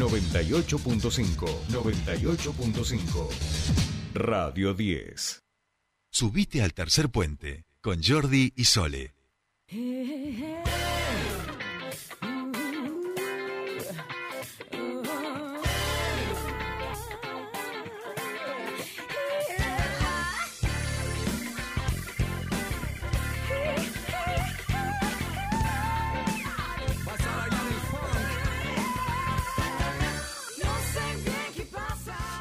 98.5, 98.5. Radio 10. Subite al tercer puente con Jordi y Sole.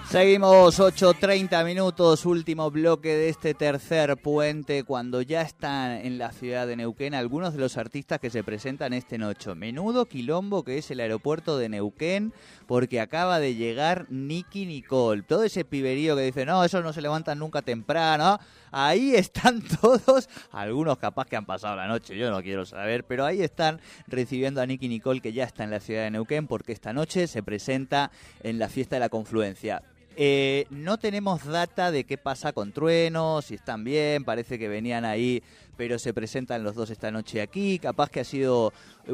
Seguimos 8.30 minutos, último bloque de este tercer puente, cuando ya están en la ciudad de Neuquén algunos de los artistas que se presentan este noche. Menudo quilombo que es el aeropuerto de Neuquén, porque acaba de llegar Nicky Nicole. Todo ese piberío que dice, no, esos no se levantan nunca temprano. Ahí están todos, algunos capaz que han pasado la noche, yo no quiero saber, pero ahí están recibiendo a Nicky Nicole que ya está en la ciudad de Neuquén, porque esta noche se presenta en la fiesta de la confluencia. Eh, no tenemos data de qué pasa con Trueno, si están bien, parece que venían ahí, pero se presentan los dos esta noche aquí. Capaz que ha sido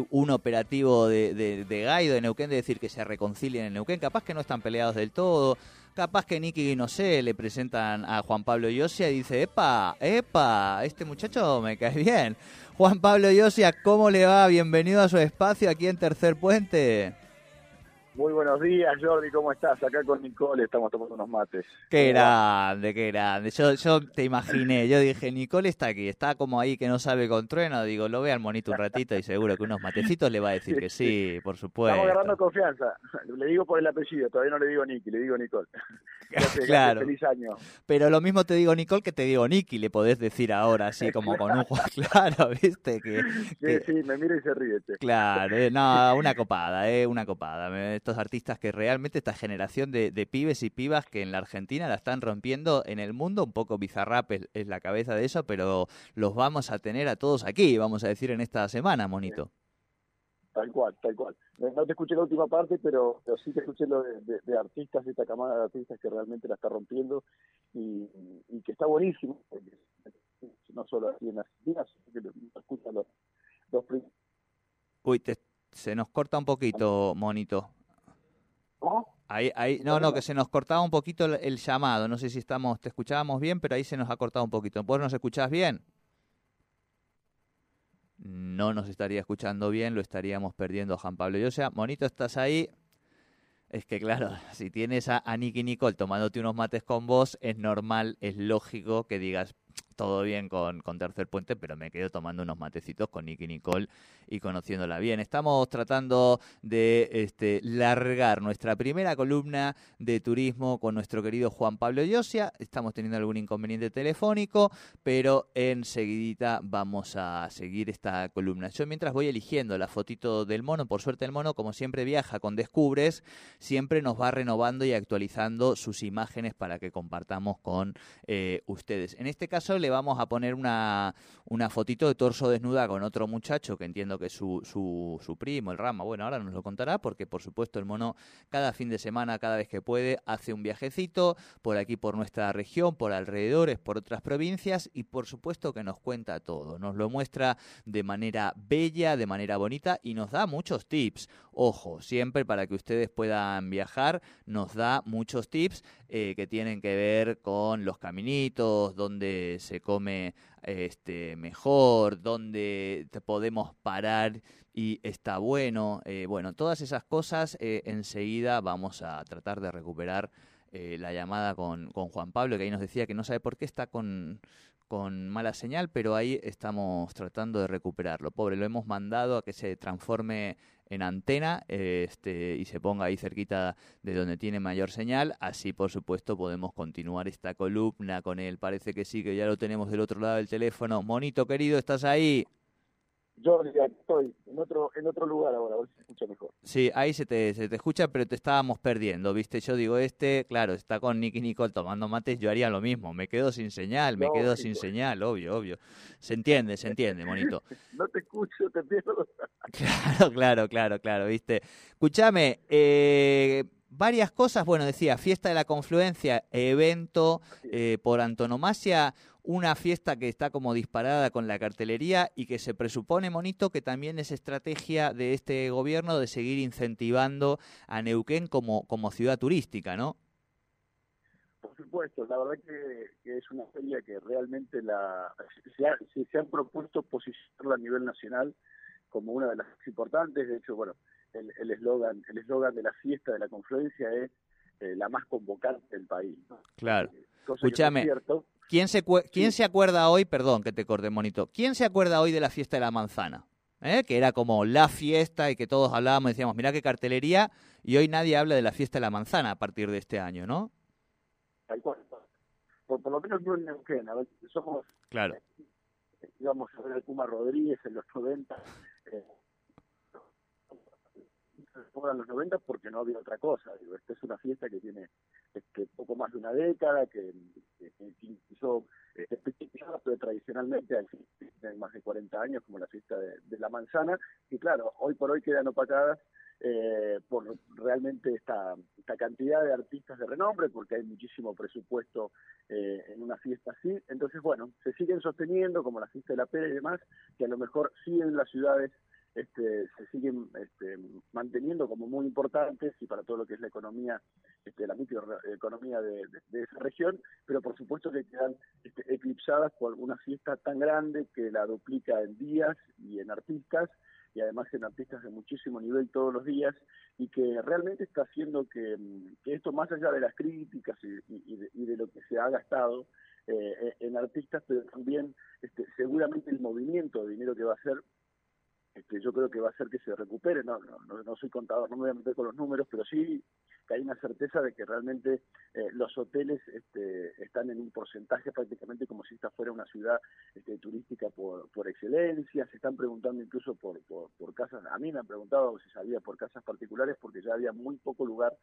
un operativo de, de, de Gaido de Neuquén de decir que se reconcilien en Neuquén, capaz que no están peleados del todo. Capaz que Nicky, no sé, le presentan a Juan Pablo Yosia y dice, epa, epa, este muchacho me cae bien. Juan Pablo Yosia, ¿cómo le va? Bienvenido a su espacio aquí en Tercer Puente. Muy buenos días, Jordi, ¿cómo estás? Acá con Nicole estamos tomando unos mates. Qué grande, qué grande. Yo, yo te imaginé, yo dije, Nicole está aquí, está como ahí que no sabe con trueno. Digo, lo ve al monito un ratito y seguro que unos matecitos le va a decir que sí, por supuesto. Estamos agarrando confianza. Le digo por el apellido, todavía no le digo Nicky, le digo Nicole. Gracias, claro. Feliz año. Pero lo mismo te digo Nicole que te digo Nicky, le podés decir ahora, así como con un claro, viste que, que... Sí, me mira y se ríe. Claro, eh, no, una copada, eh, una copada. Estos artistas que realmente esta generación de, de, pibes y pibas que en la Argentina la están rompiendo en el mundo, un poco bizarrap es, es, la cabeza de eso, pero los vamos a tener a todos aquí, vamos a decir en esta semana, monito. Tal cual, tal cual. No te escuché la última parte, pero, pero sí te escuché lo de, de, de, artistas, de esta camada de artistas que realmente la está rompiendo y, y que está buenísimo, no solo aquí en Argentina, sino que lo escuchan los, los Uy, te, se nos corta un poquito, monito. ¿Cómo? Ahí, ahí, no, no, que se nos cortaba un poquito el, el, llamado. No sé si estamos, te escuchábamos bien, pero ahí se nos ha cortado un poquito. ¿Vos nos escuchás bien? No nos estaría escuchando bien, lo estaríamos perdiendo Juan Pablo. Yo sea, Monito, ¿estás ahí? Es que claro, si tienes a, a Nicky Nicole tomándote unos mates con vos, es normal, es lógico que digas, todo bien con, con, Tercer Puente, pero me quedo tomando unos matecitos con Nicky Nicole y conociéndola bien. Estamos tratando de este, largar nuestra primera columna de turismo con nuestro querido Juan Pablo Yosia. Estamos teniendo algún inconveniente telefónico, pero enseguidita vamos a seguir esta columna. Yo mientras voy eligiendo la fotito del mono, por suerte el mono, como siempre viaja con Descubres, siempre nos va renovando y actualizando sus imágenes para que compartamos con eh, ustedes. En este caso vamos a poner una, una fotito de torso desnuda con otro muchacho que entiendo que es su, su, su, primo, el Rama. Bueno, ahora nos lo contará porque por supuesto el mono cada fin de semana, cada vez que puede, hace un viajecito por aquí, por nuestra región, por alrededores, por otras provincias y por supuesto que nos cuenta todo. Nos lo muestra de manera bella, de manera bonita y nos da muchos tips. Ojo, siempre para que ustedes puedan viajar, nos da muchos tips eh, que tienen que ver con los caminitos, donde se come este, mejor, donde te podemos parar y está bueno. Eh, bueno, todas esas cosas eh, enseguida vamos a tratar de recuperar eh, la llamada con, con, Juan Pablo, que ahí nos decía que no sabe por qué está con, con mala señal, pero ahí estamos tratando de recuperarlo. Pobre, lo hemos mandado a que se transforme en antena este, y se ponga ahí cerquita de donde tiene mayor señal. Así, por supuesto, podemos continuar esta columna con él. Parece que sí, que ya lo tenemos del otro lado del teléfono. Monito querido, ¿estás ahí? Yo ya estoy en otro, en otro lugar ahora, a ver si se escucha mejor. Sí, ahí se te, se te escucha, pero te estábamos perdiendo, ¿viste? Yo digo, este, claro, está con Nicky Nicole tomando mates, yo haría lo mismo, me quedo sin señal, me No, quedo sí, sin pues. señal, obvio, obvio. Se entiende, se entiende, monito. No te escucho, te pierdo. Claro, claro, claro, claro, ¿viste? Escúchame, eh, varias cosas, bueno, decía, fiesta de la confluencia, evento eh, por antonomasia, una fiesta que está como disparada con la cartelería y que se presupone, Monito, que también es estrategia de este gobierno de seguir incentivando a Neuquén como, como ciudad turística, ¿no? Por supuesto, la verdad que, es una feria que realmente la, se, se han propuesto posicionarla a nivel nacional como una de las más importantes. De hecho, bueno, el eslogan el eslogan de la fiesta de la confluencia es eh, la más convocante del país. Claro. Eh, Escúchame, ¿quién, se, ¿quién se acuerda hoy, perdón que te corte, monito, quién se acuerda hoy de la fiesta de la manzana? ¿Eh? que era como la fiesta y que todos hablábamos y decíamos, mira qué cartelería, y hoy nadie habla de la fiesta de la manzana a partir de este año, ¿no? Por, por lo menos no en Neuquén, a ver, somos, claro. íbamos a ver al Puma Rodríguez en los 90, eh, en los 90 porque no había otra cosa. Digo, esta es una fiesta que tiene este, poco más de una década, que, que, que hizo este, pero tradicionalmente hay más de 40 años, como la fiesta de, la manzana, y claro, hoy por hoy quedan opacadas eh, por realmente esta, esta cantidad de artistas de renombre, porque hay muchísimo presupuesto eh, en una fiesta así. Entonces, bueno, se siguen sosteniendo, como la fiesta de la Pera y demás, que a lo mejor siguen las ciudades este, se siguen este, manteniendo como muy importantes y para todo lo que es la economía, este, la microeconomía de, de, esa región, pero por supuesto que quedan este, eclipsadas por una fiesta tan grande que la duplica en días y en artistas y además en artistas de muchísimo nivel todos los días y que realmente está haciendo que, esto más allá de las críticas y, de, lo que se ha gastado eh, en artistas, pero también este, seguramente el movimiento de dinero que va a ser este, yo creo que va a hacer que se recupere. No, no, no, soy contador, no me voy a meter con los números, pero sí que hay una certeza de que realmente eh, los hoteles este, están en un porcentaje prácticamente como si esta fuera una ciudad este, turística por, por excelencia. Se están preguntando incluso por, por, por casas. A mí me han preguntado si sabía por casas particulares porque ya había muy poco lugar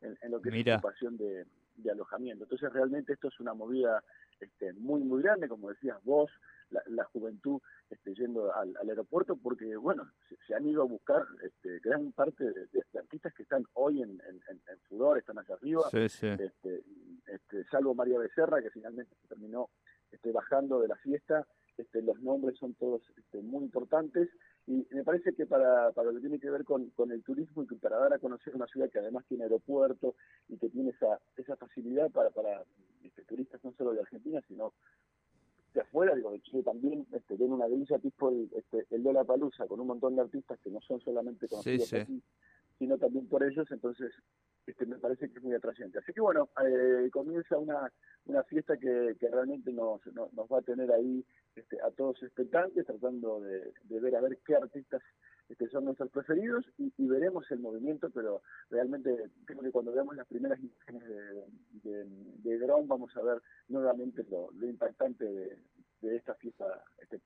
en, lo que es la ocupación de, de, alojamiento. Entonces realmente esto es una movida este, muy, muy grande, como decías vos la, juventud este, yendo al, aeropuerto porque, bueno, se, han ido a buscar este, gran parte de, artistas que están hoy en, en, furor, están allá arriba, Este, este, salvo María Becerra, que finalmente se terminó este, bajando de la fiesta, este, los nombres son todos este, muy importantes y me parece que para, para lo que tiene que ver con, con el turismo y para dar a conocer una ciudad que además tiene aeropuerto y que tiene esa, esa facilidad para, para este, turistas no solo de Argentina, sino de afuera, digo, de Chile también, este, tiene una delicia tipo el, este, el la Palusa, con un montón de artistas que no son solamente conocidos aquí, sino también por ellos, entonces este, me parece que es muy atrayente. Así que bueno, eh, comienza una, una fiesta que, realmente nos, nos, va a tener ahí este, a todos expectantes, tratando de, de ver a ver qué artistas este, son nuestros preferidos y, veremos el movimiento, pero realmente creo que cuando veamos las primeras imágenes de, de, dron vamos a ver nuevamente lo, impactante de, esta fiesta este,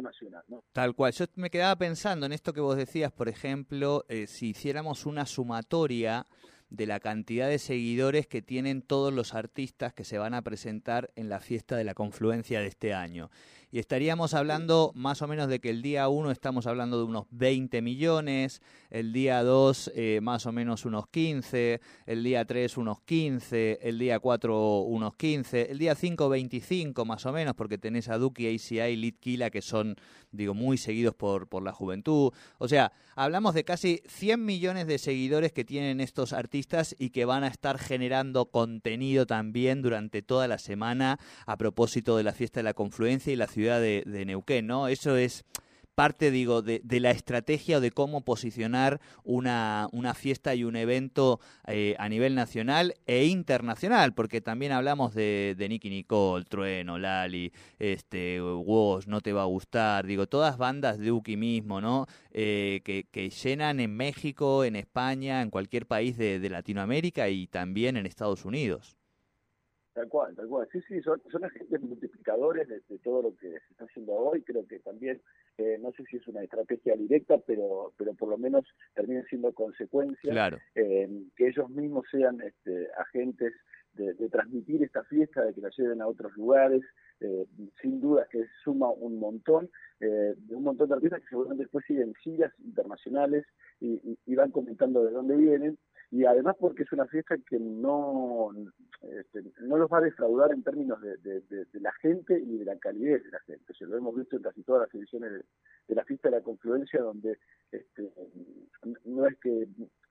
nacional. Tal cual. Yo me quedaba pensando en esto que vos decías, por ejemplo, eh, si hiciéramos una sumatoria de la cantidad de seguidores que tienen todos los artistas que se van a presentar en la fiesta de la confluencia de este año y estaríamos hablando más o menos de que el día 1 estamos hablando de unos 20 millones, el día 2 eh, más o menos unos 15, el día 3 unos 15, el día 4 unos 15, el día 5 25 más o menos, porque tenés a Duki, ACI y Litkila que son, digo, muy seguidos por, por la juventud. O sea, hablamos de casi 100 millones de seguidores que tienen estos artistas y que van a estar generando contenido también durante toda la semana a propósito de la fiesta de la confluencia y la ciudad ciudad de, Neuquén, ¿no? Eso es parte, digo, de, la estrategia o de cómo posicionar una, una fiesta y un evento eh, a nivel nacional e internacional, porque también hablamos de, de Nicky Nicole, Trueno, Lali, este, Woz, No Te Va a Gustar, digo, todas bandas de Uki mismo, ¿no? Eh, que, que, llenan en México, en España, en cualquier país de, de Latinoamérica y también en Estados Unidos. Tal cual, tal cual. Sí, sí, son, son agentes multiplicadores de, todo lo que se está haciendo hoy. Creo que también, eh, no sé si es una estrategia directa, pero pero por lo menos termina siendo consecuencia claro. eh, que ellos mismos sean este, agentes de, transmitir esta fiesta, de que la lleven a otros lugares. Eh, sin duda que suma un montón, eh, un montón de artistas que seguramente después siguen giras internacionales y, y van comentando de dónde vienen y además porque es una fiesta que no este, no los va a defraudar en términos de, la gente y de la calidez de la gente. Se lo hemos visto en casi todas las ediciones de, la fiesta de la confluencia, donde este, no es que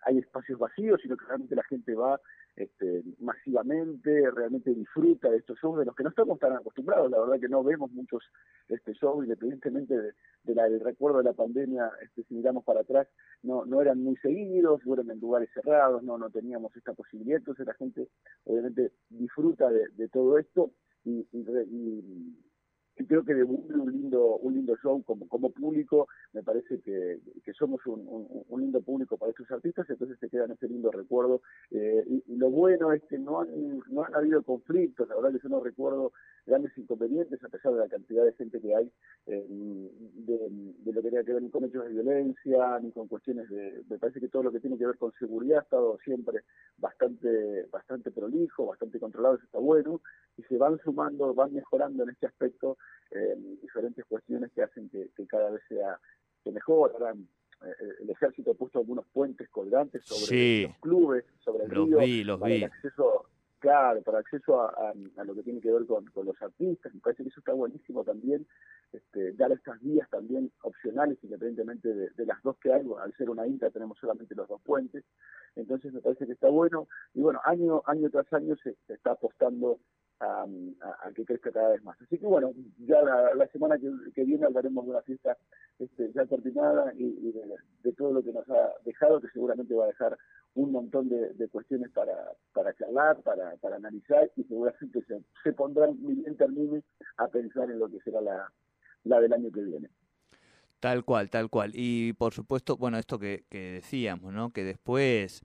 hay espacios vacíos, sino que realmente la gente va este, masivamente, realmente disfruta de estos shows de los que no estamos tan acostumbrados. La verdad que no vemos muchos este shows, independientemente de, del recuerdo de la pandemia, este, si miramos para atrás, no, no eran muy seguidos, fueron en lugares cerrados, no, no teníamos esta posibilidad. Entonces la gente obviamente disfruta de, todo esto y, y y creo que devuelve un lindo un lindo show como como público. Me parece que, que somos un, un, lindo público para estos artistas entonces se queda en ese lindo recuerdo. Eh, y, lo bueno es que no han, no han habido conflictos la verdad que yo no recuerdo grandes inconvenientes a pesar de la cantidad de gente que hay eh, de, lo que tenga que ver con hechos de violencia ni con cuestiones de me parece que todo lo que tiene que ver con seguridad ha estado siempre bastante bastante prolijo bastante controlado eso está bueno y se van sumando van mejorando en este aspecto eh, diferentes cuestiones que hacen que, cada vez sea que mejor. Ahora, eh, el ejército ha puesto algunos puentes colgantes sobre los clubes, sobre el los río, vi, los para vi. el acceso, claro, para acceso a, lo que tiene que ver con, los artistas. Me parece que eso está buenísimo también, este, dar estas vías también opcionales, independientemente de, las dos que hay. al ser una INTA tenemos solamente los dos puentes. Entonces me parece que está bueno. Y bueno, año, año tras año se está apostando a, que crezca cada vez más. Así que bueno, ya la, semana que, viene hablaremos de una fiesta este, ya terminada y, de, todo lo que nos ha dejado, que seguramente va a dejar un montón de, cuestiones para, para charlar, para, para analizar y seguramente se, se pondrán, bien termine, a pensar en lo que será la, la del año que viene. Tal cual, tal cual. Y por supuesto, bueno, esto que, que decíamos, ¿no? Que después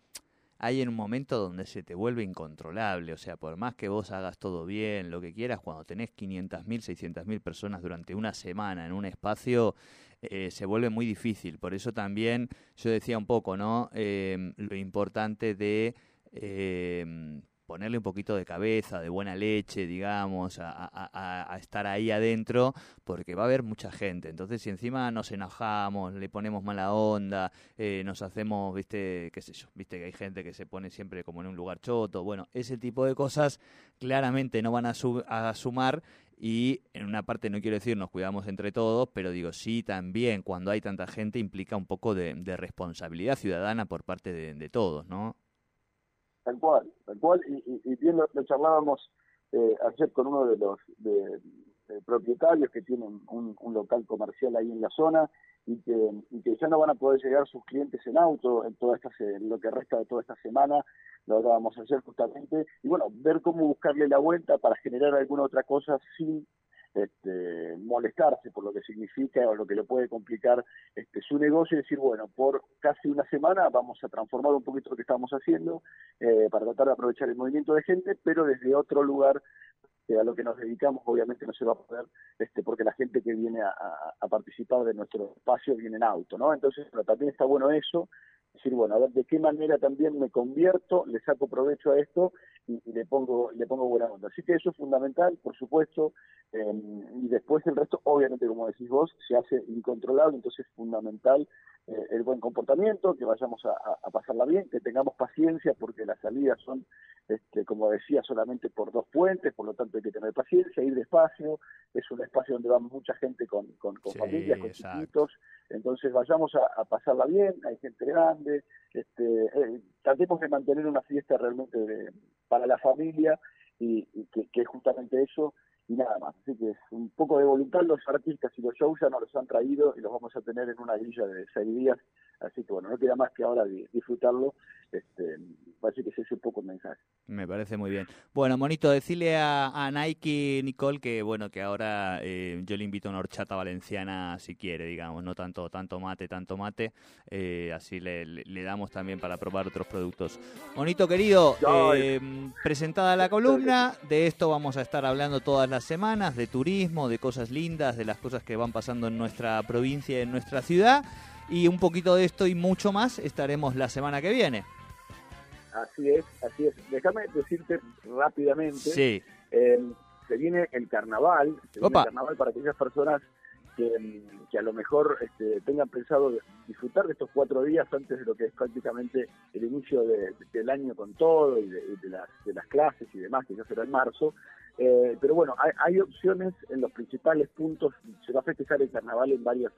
hay en un momento donde se te vuelve incontrolable. O sea, por más que vos hagas todo bien, lo que quieras, cuando tenés 500.000, 600.000 personas durante una semana en un espacio, eh, se vuelve muy difícil. Por eso también yo decía un poco, ¿no? Eh, lo importante de eh, ponerle un poquito de cabeza, de buena leche, digamos, a, estar ahí adentro, porque va a haber mucha gente. Entonces, si encima nos enojamos, le ponemos mala onda, eh, nos hacemos, viste, qué sé yo, viste que hay gente que se pone siempre como en un lugar choto, bueno, ese tipo de cosas claramente no van a, sumar y en una parte no quiero decir nos cuidamos entre todos, pero digo sí también cuando hay tanta gente implica un poco de, responsabilidad ciudadana por parte de todos, ¿no? Tal cual, tal cual. Y, y, bien lo, charlábamos eh, ayer con uno de los de, propietarios que tienen un, local comercial ahí en la zona y que, ya no van a poder llegar sus clientes en auto en toda esta lo que resta de toda esta semana. Lo hablábamos ayer justamente. Y bueno, ver cómo buscarle la vuelta para generar alguna otra cosa sin este, molestarse por lo que significa o lo que le puede complicar este, su negocio y decir, bueno, por casi una semana vamos a transformar un poquito lo que estamos haciendo eh, para tratar de aprovechar el movimiento de gente, pero desde otro lugar a lo que nos dedicamos obviamente no se va a poder, este, porque la gente que viene a, a participar de nuestro espacio viene en auto, ¿no? Entonces, pero también está bueno eso, decir, bueno, a ver de qué manera también me convierto, le saco provecho a esto y, le pongo le pongo buena onda. Así que eso es fundamental, por supuesto, em, y después el resto, obviamente, como decís vos, se hace incontrolable, entonces es fundamental eh, el buen comportamiento, que vayamos a, pasarla bien, que tengamos paciencia, porque las salidas son, este, como decía, solamente por dos puentes, por lo tanto hay que tener paciencia, ir despacio, es un espacio donde va mucha gente con, con, familias, con chiquitos, entonces vayamos a, pasarla bien, hay gente grande, este, eh, tratemos de mantener una fiesta realmente para la familia y, que, que, es justamente eso y nada más. Así que es un poco de voluntad, los artistas y los shows ya nos los han traído y los vamos a tener en una grilla de seis días, así que bueno, no queda más que ahora disfrutarlo, este, parece que ese es un poco el mensaje. Me parece muy bien. Bueno, Monito, decirle a, Nike, Nicole, que bueno, que ahora eh, yo le invito a una horchata valenciana si quiere, digamos, no tanto, tanto mate, tanto mate, eh, así le, le, damos también para probar otros productos. Monito querido, eh, presentada la columna, de esto vamos a estar hablando todas las semanas, de turismo, de cosas lindas, de las cosas que van pasando en nuestra provincia, en nuestra ciudad, y un poquito de esto y mucho más estaremos la semana que viene. Así es, así es. Déjame decirte rápidamente. Sí. Eh, se viene el carnaval, se viene el carnaval para aquellas personas que, a lo mejor este, tengan pensado disfrutar de estos cuatro días antes de lo que es prácticamente el inicio del año con todo y de, las, clases y demás, que ya será en marzo. Eh, pero bueno, hay, opciones en los principales puntos. Se va a festejar el carnaval en varias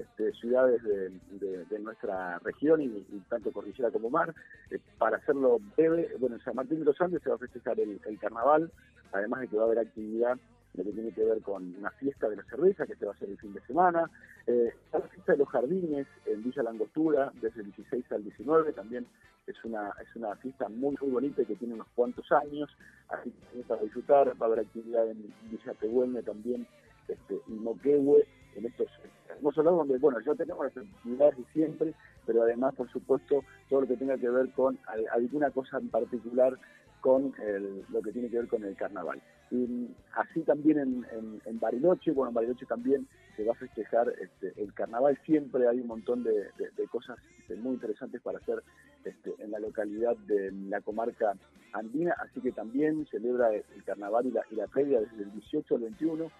este, ciudades de, nuestra región y, tanto cordillera como mar. Eh, para hacerlo breve, bueno, en San Martín de los Andes se va a festejar el carnaval, además de que va a haber actividad lo que tiene que ver con una fiesta de la cerveza que se va a hacer el fin de semana, eh, la fiesta de los jardines en Villa Langostura desde el 16 al 19, también es una es una fiesta muy muy bonita que tiene unos cuantos años, así que para disfrutar, va a haber actividad en Villa Tehuelme también, este, y Moquehue, en estos hermosos lados donde, bueno, ya tenemos las actividades de siempre, pero además, por supuesto, todo lo que tenga que ver con alguna cosa en particular con lo que tiene que ver con el carnaval. Y así también en, Bariloche, bueno, en Bariloche también se va a festejar este, el carnaval, siempre hay un montón de, cosas este, muy interesantes para hacer este, en la localidad de la comarca andina, así que también celebra el carnaval y la, y la feria desde el 18 al 21, este,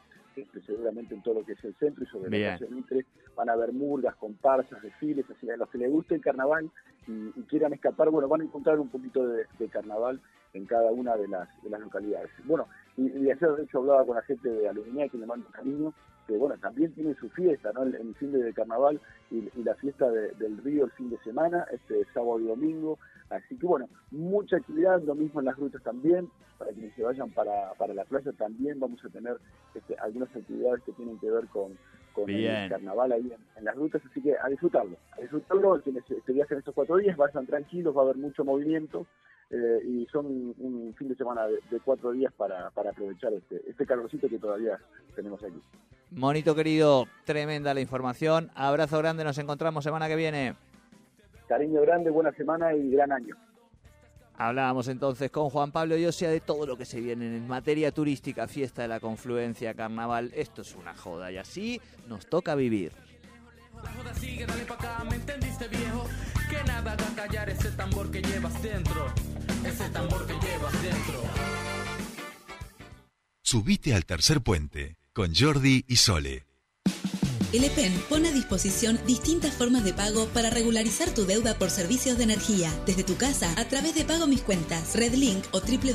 seguramente en todo lo que es el centro y sobre la calle Mitre van a haber murgas, comparsas, desfiles, así que a los que les guste el carnaval y, quieran escapar, bueno, van a encontrar un poquito de, carnaval en cada una de las, de las localidades. Bueno, y, y ayer de hecho hablaba con la gente de Aluminia que le mando un cariño, que bueno, también tienen su fiesta, ¿no? El, fin de carnaval y, la fiesta del río el fin de semana, este sábado y domingo, así que bueno, mucha actividad, lo mismo en las rutas también, para quienes se vayan para, para la playa también vamos a tener este, algunas actividades que tienen que ver con, con el carnaval ahí en, las rutas, así que a disfrutarlo, a disfrutarlo, quienes se viajen estos cuatro días, vayan tranquilos, va a haber mucho movimiento, eh, y son un, fin de semana de, cuatro días para, aprovechar este, este calorcito que todavía tenemos aquí. Monito querido, tremenda la información. Abrazo grande, nos encontramos semana que viene. Cariño grande, buena semana y gran año. Hablábamos entonces con Juan Pablo Yosia de todo lo que se viene en materia turística, fiesta de la confluencia, carnaval. Esto es una joda y así nos toca vivir. La joda sigue, dale pa' acá, ¿me entendiste viejo? Que nada haga callar ese tambor que llevas dentro, ese tambor que llevas dentro. Subite al tercer puente con Jordi y Sole. El EPEN pone a disposición distintas formas de pago para regularizar tu deuda por servicios de energía, desde tu casa a través de Pago Mis Cuentas, Redlink o www